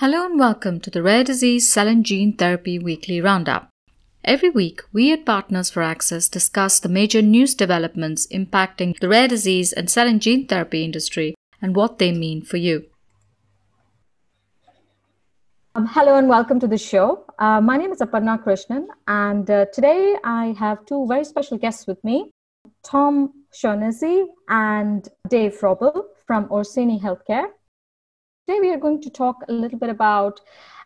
Hello and welcome to the Rare Disease Cell and Gene Therapy Weekly Roundup. Every week, we at Partners for Access discuss the major news developments impacting the rare disease and cell and gene therapy industry and what they mean for you. Um, hello and welcome to the show. Uh, my name is Aparna Krishnan, and uh, today I have two very special guests with me Tom Shaughnessy and Dave Frobel from Orsini Healthcare. Today, we are going to talk a little bit about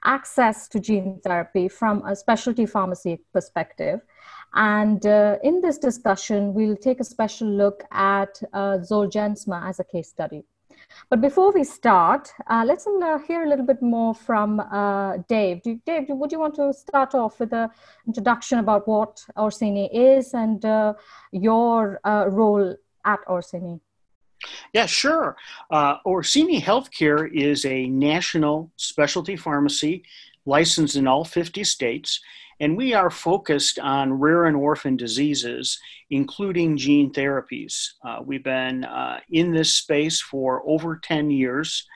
access to gene therapy from a specialty pharmacy perspective. And uh, in this discussion, we'll take a special look at uh, Zolgensma as a case study. But before we start, uh, let's uh, hear a little bit more from uh, Dave. Dave, would you want to start off with an introduction about what Orsini is and uh, your role at Orsini? Yeah, sure. Uh, Orsini Healthcare is a national specialty pharmacy licensed in all 50 states, and we are focused on rare and orphan diseases, including gene therapies. Uh, we've been uh, in this space for over 10 years.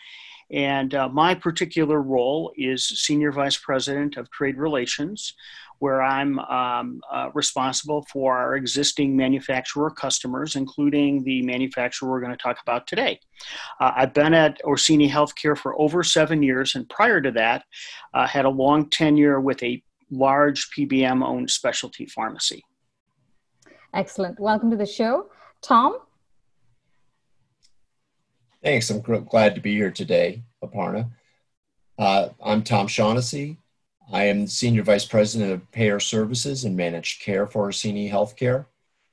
And uh, my particular role is Senior Vice President of Trade Relations where I'm um, uh, responsible for our existing manufacturer customers, including the manufacturer we're going to talk about today. Uh, I've been at Orsini Healthcare for over seven years, and prior to that, uh, had a long tenure with a large PBM owned specialty pharmacy. Excellent. Welcome to the show. Tom? Thanks. I'm glad to be here today, Aparna. Uh, I'm Tom Shaughnessy. I am Senior Vice President of Payer Services and Managed Care for Orsini Healthcare.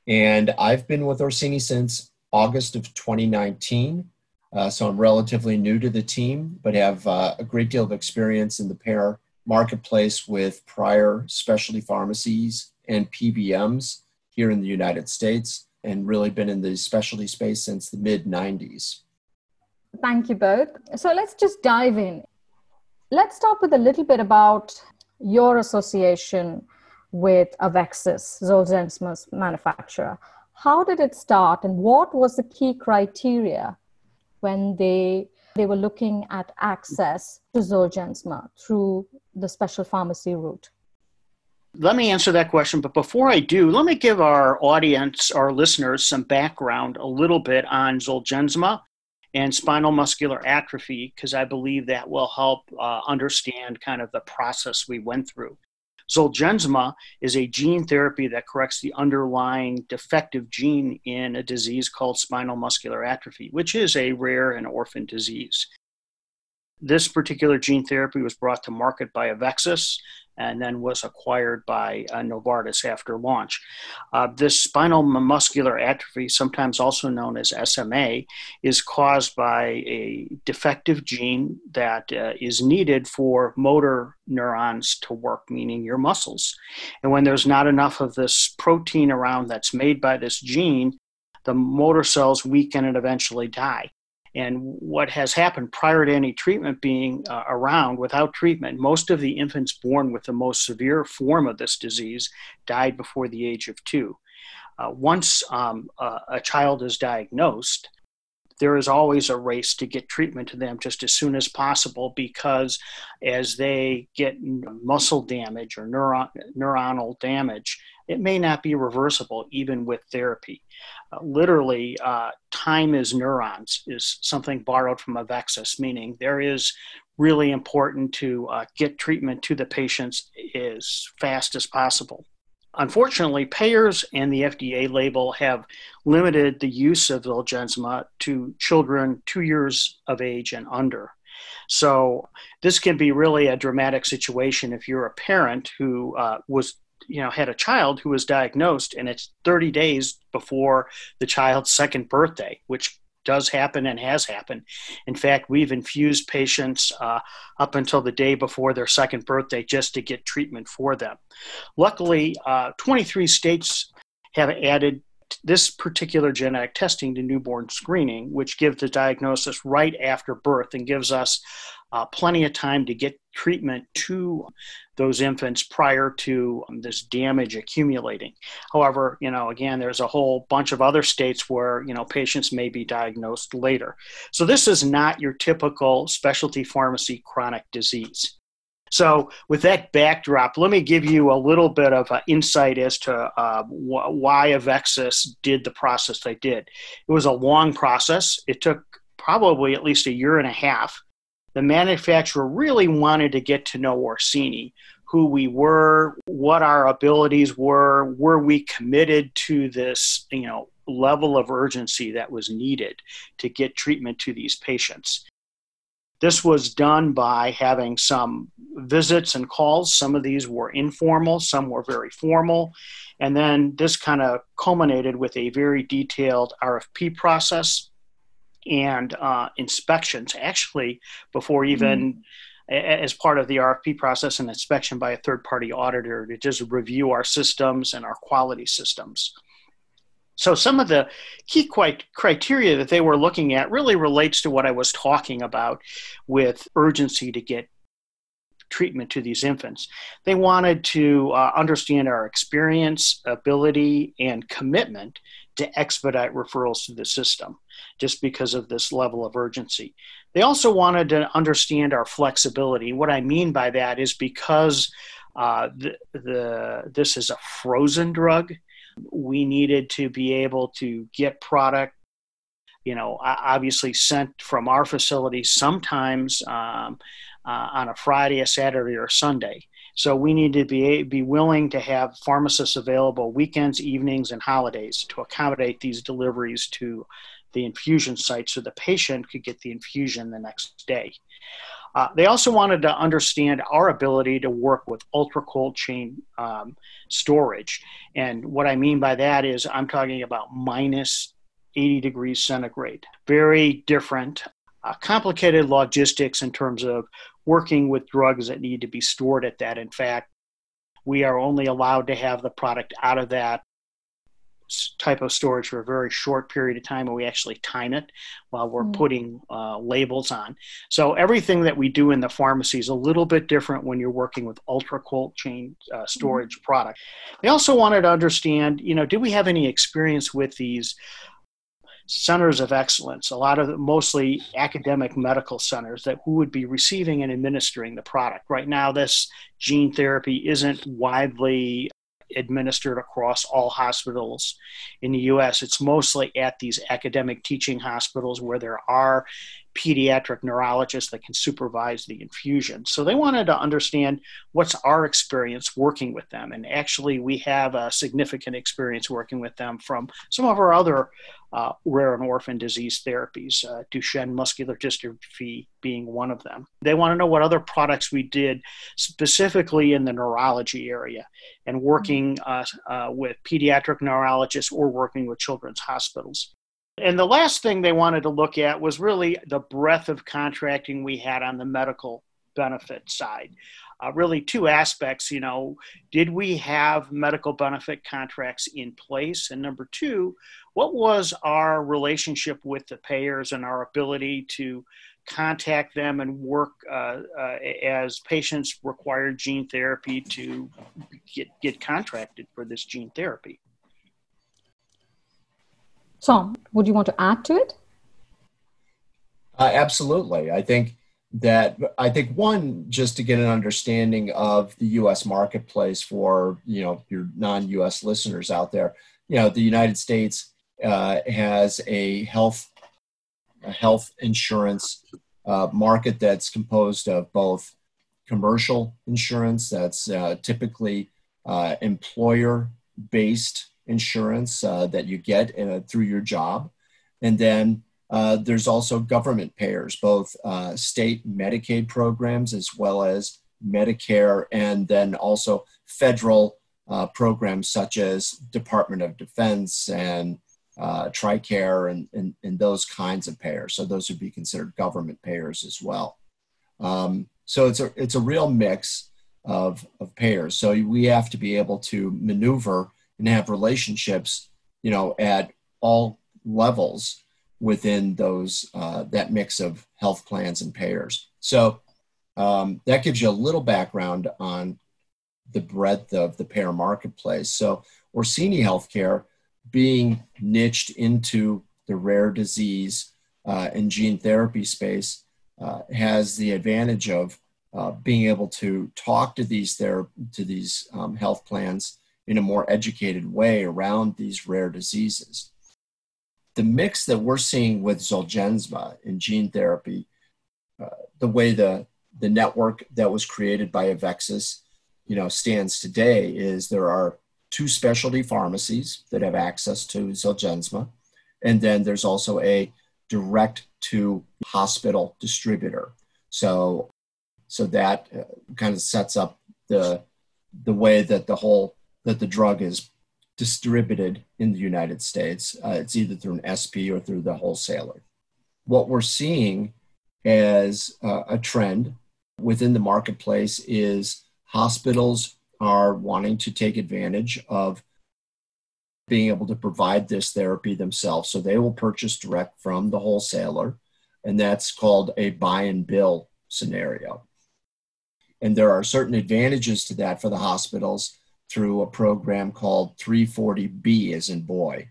And I've been with Orsini since August of 2019. Uh, so I'm relatively new to the team, but have uh, a great deal of experience in the payer marketplace with prior specialty pharmacies and PBMs here in the United States, and really been in the specialty space since the mid 90s. Thank you both. So let's just dive in. Let's start with a little bit about your association with Avexis, Zolgensma's manufacturer. How did it start and what was the key criteria when they they were looking at access to Zolgensma through the special pharmacy route? Let me answer that question, but before I do, let me give our audience, our listeners, some background a little bit on Zolgensma and spinal muscular atrophy because I believe that will help uh, understand kind of the process we went through. Zolgensma is a gene therapy that corrects the underlying defective gene in a disease called spinal muscular atrophy, which is a rare and orphan disease. This particular gene therapy was brought to market by Avexis and then was acquired by uh, Novartis after launch. Uh, this spinal muscular atrophy, sometimes also known as SMA, is caused by a defective gene that uh, is needed for motor neurons to work, meaning your muscles. And when there's not enough of this protein around that's made by this gene, the motor cells weaken and eventually die. And what has happened prior to any treatment being uh, around, without treatment, most of the infants born with the most severe form of this disease died before the age of two. Uh, once um, uh, a child is diagnosed, there is always a race to get treatment to them just as soon as possible because as they get muscle damage or neuron, neuronal damage, it may not be reversible even with therapy. Uh, literally, uh, time is neurons is something borrowed from Avexis, meaning there is really important to uh, get treatment to the patients as fast as possible. Unfortunately, payers and the FDA label have limited the use of Zolgensma to children two years of age and under. So this can be really a dramatic situation if you're a parent who uh, was you know had a child who was diagnosed and it's 30 days before the child's second birthday which does happen and has happened. In fact, we've infused patients uh, up until the day before their second birthday just to get treatment for them. Luckily, uh, 23 states have added this particular genetic testing to newborn screening, which gives the diagnosis right after birth and gives us uh, plenty of time to get treatment to those infants prior to this damage accumulating. However, you know, again, there's a whole bunch of other states where, you know, patients may be diagnosed later. So this is not your typical specialty pharmacy chronic disease. So, with that backdrop, let me give you a little bit of uh, insight as to uh, wh- why Avexis did the process they did. It was a long process. It took probably at least a year and a half the manufacturer really wanted to get to know Orsini, who we were, what our abilities were, were we committed to this, you know, level of urgency that was needed to get treatment to these patients. This was done by having some visits and calls. Some of these were informal, some were very formal. And then this kind of culminated with a very detailed RFP process and uh, inspections actually before even mm as part of the RFP process an inspection by a third party auditor to just review our systems and our quality systems. So some of the key criteria that they were looking at really relates to what I was talking about with urgency to get treatment to these infants. They wanted to uh, understand our experience, ability, and commitment to expedite referrals to the system just because of this level of urgency. They also wanted to understand our flexibility. What I mean by that is because uh, the, the, this is a frozen drug, we needed to be able to get product you know, obviously sent from our facility sometimes um, uh, on a Friday, a Saturday, or a Sunday. So we need to be, be willing to have pharmacists available weekends, evenings, and holidays to accommodate these deliveries to the infusion site so the patient could get the infusion the next day. Uh, they also wanted to understand our ability to work with ultra cold chain um, storage. And what I mean by that is I'm talking about minus 80 degrees centigrade. Very different, uh, complicated logistics in terms of working with drugs that need to be stored at that. In fact, we are only allowed to have the product out of that type of storage for a very short period of time and we actually time it while we're mm-hmm. putting uh, labels on so everything that we do in the pharmacy is a little bit different when you're working with ultra cold chain uh, mm-hmm. storage mm-hmm. product they also wanted to understand you know do we have any experience with these centers of excellence, a lot of mostly academic medical centers that who would be receiving and administering the product. Right now, this gene therapy isn't widely administered across all hospitals in the US. It's mostly at these academic teaching hospitals where there are pediatric neurologists that can supervise the infusion. So they wanted to understand what's our experience working with them. And actually, we have a significant experience working with them from some of our other uh, rare and orphan disease therapies, uh, Duchenne muscular dystrophy being one of them. They want to know what other products we did specifically in the neurology area and working uh, uh with pediatric neurologists or working with children's hospitals. And the last thing they wanted to look at was really the breadth of contracting we had on the medical benefit side. Uh, really, two aspects. You know, did we have medical benefit contracts in place? And number two, what was our relationship with the payers and our ability to contact them and work uh, uh, as patients require gene therapy to get, get contracted for this gene therapy? Tom, would you want to add to it? Uh, absolutely. I think that I think one just to get an understanding of the U.S. marketplace for you know your non-U.S. listeners out there. You know, the United States uh, has a health a health insurance uh, market that's composed of both commercial insurance that's uh, typically uh, employer based insurance uh, that you get uh, through your job. And then uh, there's also government payers, both uh, state Medicaid programs as well as Medicare, and then also federal uh, programs such as Department of Defense and uh, TRICARE and, and, and, those kinds of payers. So those would be considered government payers as well. Um, so it's a, it's a real mix of, of payers. So we have to be able to maneuver and have relationships you know, at all levels within those uh, that mix of health plans and payers. So um, that gives you a little background on the breadth of the payer marketplace. So Orsini Healthcare being niched into the rare disease uh, and gene therapy space uh, has the advantage of uh, being able to talk to these ther- to these um, health plans in a more educated way around these rare diseases. The mix that we're seeing with Zolgensma in gene therapy, uh, the way the the network that was created by Avexis, you know, stands today is there are two specialty pharmacies that have access to Zolgensma, and then there's also a direct to hospital distributor. So, so that uh, kind of sets up the the way that the whole that the drug is distributed in the United States. Uh, it's either through an SP or through the wholesaler. What we're seeing as uh, a trend within the marketplace is hospitals are wanting to take advantage of being able to provide this therapy themselves. So they will purchase direct from the wholesaler, and that's called a buy and bill scenario. And there are certain advantages to that for the hospitals through a program called 340B, as in boy,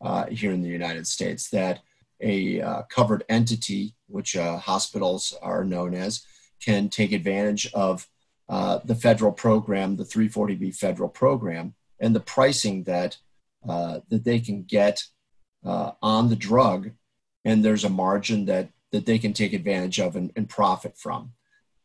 uh, here in the United States, that a uh, covered entity, which uh, hospitals are known as, can take advantage of uh, the federal program, the 340B federal program, and the pricing that uh, that they can get uh, on the drug, and there's a margin that that they can take advantage of and, and profit from.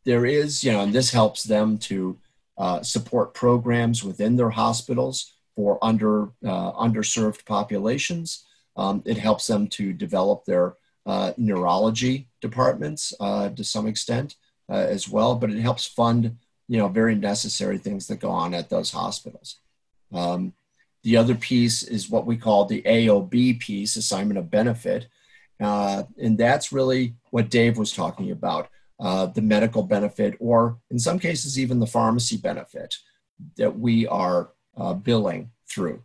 There is, you know, and this helps them to uh, support programs within their hospitals for under uh, underserved populations. Um, it helps them to develop their uh, neurology departments uh, to some extent uh, as well, but it helps fund you know very necessary things that go on at those hospitals. Um, the other piece is what we call the AOB piece, assignment of benefit, and that's really what Dave was talking about. Uh, the medical benefit, or in some cases, even the pharmacy benefit that we are uh, billing through.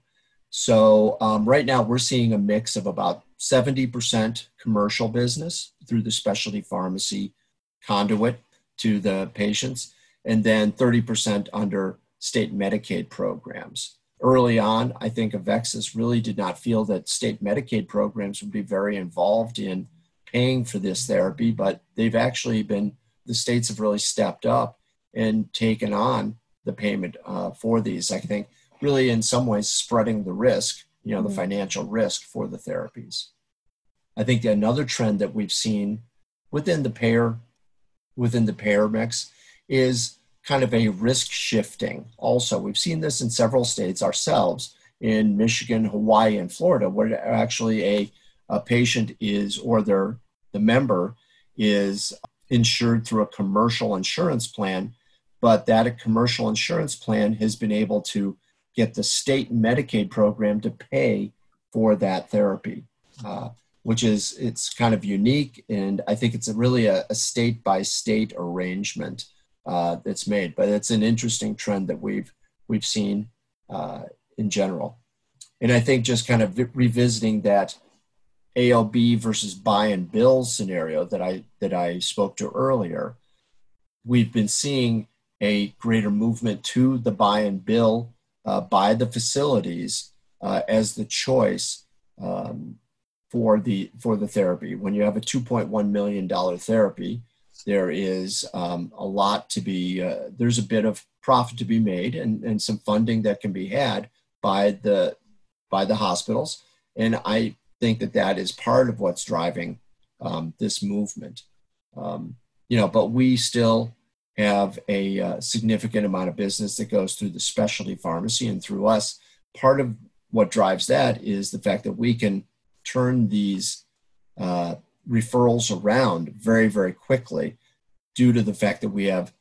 So, um, right now, we're seeing a mix of about 70% commercial business through the specialty pharmacy conduit to the patients, and then 30% under state Medicaid programs. Early on, I think Avexis really did not feel that state Medicaid programs would be very involved in paying for this therapy, but they've actually been, the states have really stepped up and taken on the payment uh, for these. I think really in some ways spreading the risk, you know, the mm-hmm. financial risk for the therapies. I think another trend that we've seen within the payer within the payer mix is kind of a risk shifting. Also, we've seen this in several states ourselves in Michigan, Hawaii, and Florida, where actually a, a patient is or their the member is insured through a commercial insurance plan, but that a commercial insurance plan has been able to get the state Medicaid program to pay for that therapy. Uh, which is it's kind of unique, and I think it's a really a, a state by state arrangement uh, that's made. But it's an interesting trend that we've we've seen uh, in general, and I think just kind of revisiting that AOB versus buy and bill scenario that I that I spoke to earlier, we've been seeing a greater movement to the buy and bill uh, by the facilities uh, as the choice. Um, for the for the therapy. When you have a 2.1 million dollar therapy, there is um, a lot to be. Uh, there's a bit of profit to be made and, and some funding that can be had by the by the hospitals. And I think that that is part of what's driving um, this movement. Um, you know, but we still have a uh, significant amount of business that goes through the specialty pharmacy and through us. Part of what drives that is the fact that we can turn these uh, referrals around very, very quickly due to the fact that we have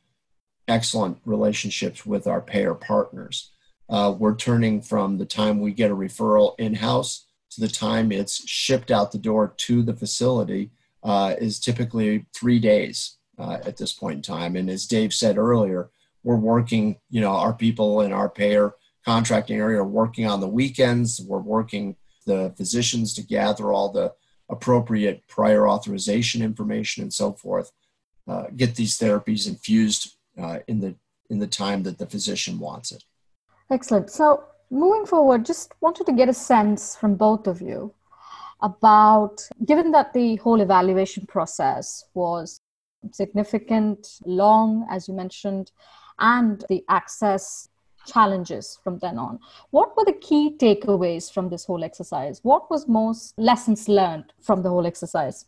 excellent relationships with our payer partners. Uh, we're turning from the time we get a referral in house to the time it's shipped out the door to the facility uh, is typically three days uh, at this point in time. And as Dave said earlier, we're working, you know, our people in our payer contracting area are working on the weekends. We're working the physicians to gather all the appropriate prior authorization information and so forth, uh, get these therapies infused uh, in the in the time that the physician wants it. Excellent. So moving forward, just wanted to get a sense from both of you about given that the whole evaluation process was significant, long, as you mentioned, and the access challenges from then on. What were the key takeaways from this whole exercise? What was most lessons learned from the whole exercise?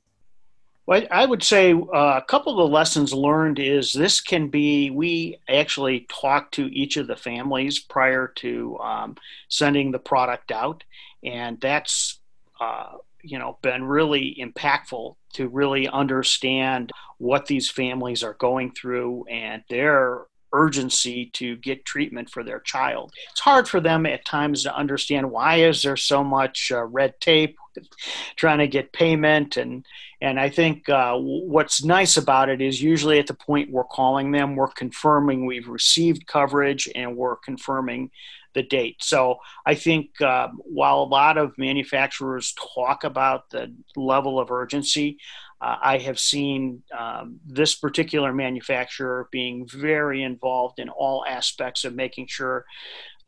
Well, I would say uh, a couple of the lessons learned is this can be, we actually talked to each of the families prior to um, sending the product out. And that's, uh, you know, been really impactful to really understand what these families are going through and their urgency to get treatment for their child. It's hard for them at times to understand why is there so much uh, red tape trying to get payment and and I think uh, what's nice about it is usually at the point we're calling them, we're confirming we've received coverage and we're confirming the date. So I think uh, while a lot of manufacturers talk about the level of urgency, uh, I have seen um, this particular manufacturer being very involved in all aspects of making sure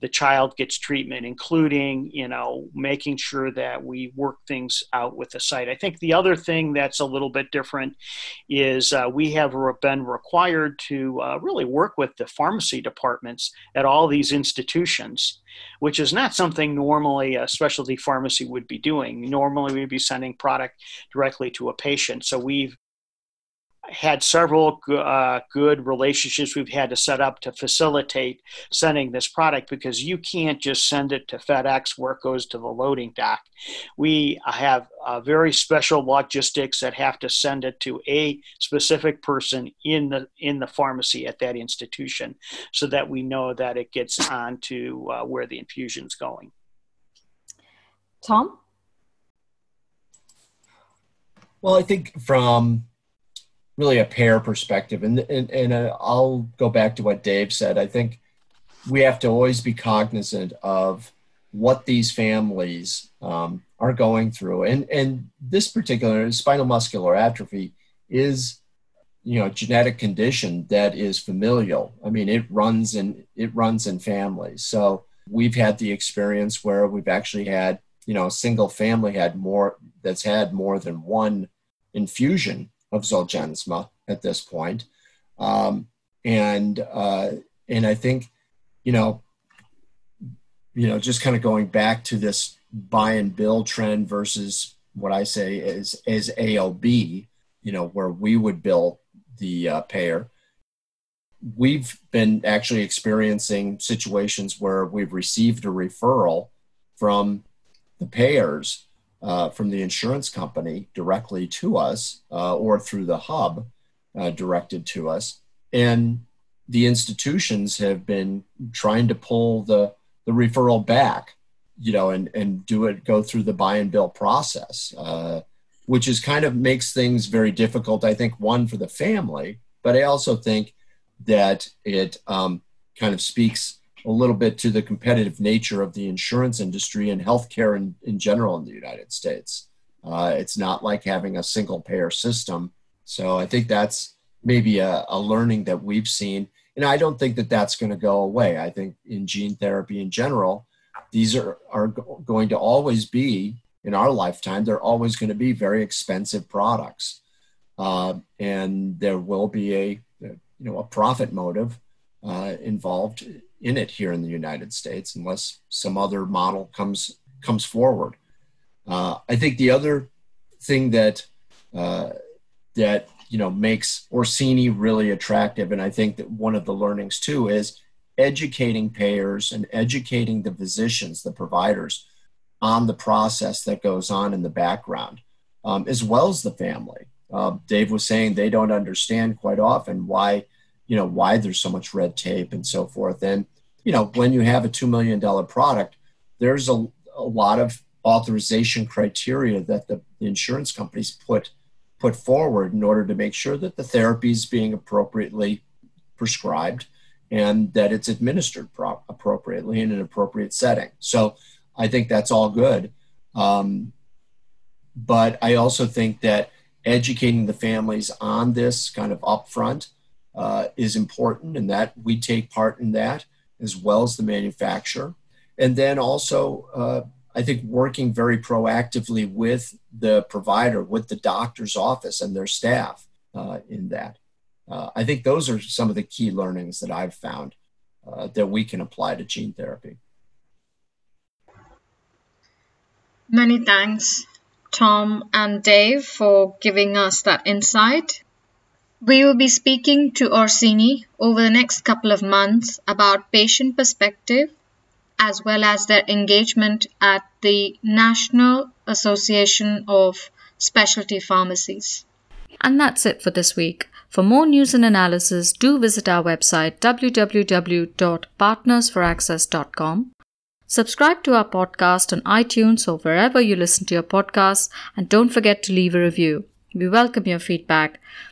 the child gets treatment, including, you know, making sure that we work things out with the site. I think the other thing that's a little bit different is uh, we have been required to uh, really work with the pharmacy departments at all these institutions, which is not something normally a specialty pharmacy would be doing. Normally, we'd be sending product directly to a patient. So we've had several uh, good relationships we've had to set up to facilitate sending this product because you can't just send it to FedEx where it goes to the loading dock. We have uh, very special logistics that have to send it to a specific person in the in the pharmacy at that institution, so that we know that it gets on to uh, where the infusion's going. Tom. Well, I think from really a payer perspective. And, and, and uh, I'll go back to what Dave said. I think we have to always be cognizant of what these families um, are going through. And, and this particular spinal muscular atrophy is, you know, a genetic condition that is familial. I mean, it runs in, it runs in families. So we've had the experience where we've actually had, you know, a single family had more that's had more than one infusion of Zolgensma at this point. Um, and uh, and I think, you know, you know, just kind of going back to this buy and bill trend versus what I say is is AOB, you know, where we would bill the uh, payer. We've been actually experiencing situations where we've received a referral from the payers uh, from the insurance company directly to us uh, or through the hub uh, directed to us. And the institutions have been trying to pull the, the referral back, you know, and, and do it, go through the buy and bill process, uh, which is kind of makes things very difficult, I think, one for the family, but I also think that it um, kind of speaks a little bit to the competitive nature of the insurance industry and healthcare in, in general in the United States. Uh, it's not like having a single payer system. So I think that's maybe a, a learning that we've seen. And I don't think that that's going to go away. I think in gene therapy in general, these are, are going to always be, in our lifetime, they're always going to be very expensive products. Uh, and there will be a, you know, a profit motive uh, involved in it here in the United States unless some other model comes comes forward. Uh, I think the other thing that uh, that you know makes Orsini really attractive, and I think that one of the learnings too is educating payers and educating the physicians, the providers, on the process that goes on in the background, um, as well as the family. Uh, Dave was saying they don't understand quite often why you know why there's so much red tape and so forth. And you know when you have a $2 million product there's a, a lot of authorization criteria that the, the insurance companies put put forward in order to make sure that the therapy is being appropriately prescribed and that it's administered pro- appropriately in an appropriate setting. So i think that's all good. Um, but I also think that educating the families on this kind of upfront uh, is important, and that we take part in that as well as the manufacturer. And then also, uh, I think working very proactively with the provider, with the doctor's office and their staff uh, in that. Uh, I think those are some of the key learnings that I've found uh, that we can apply to gene therapy. Many thanks, Tom and Dave, for giving us that insight. We will be speaking to Orsini over the next couple of months about patient perspective as well as their engagement at the National Association of Specialty Pharmacies. And that's it for this week. For more news and analysis, do visit our website www.partnersforaccess.com. Subscribe to our podcast on iTunes or wherever you listen to your podcasts, and don't forget to leave a review. We welcome your feedback.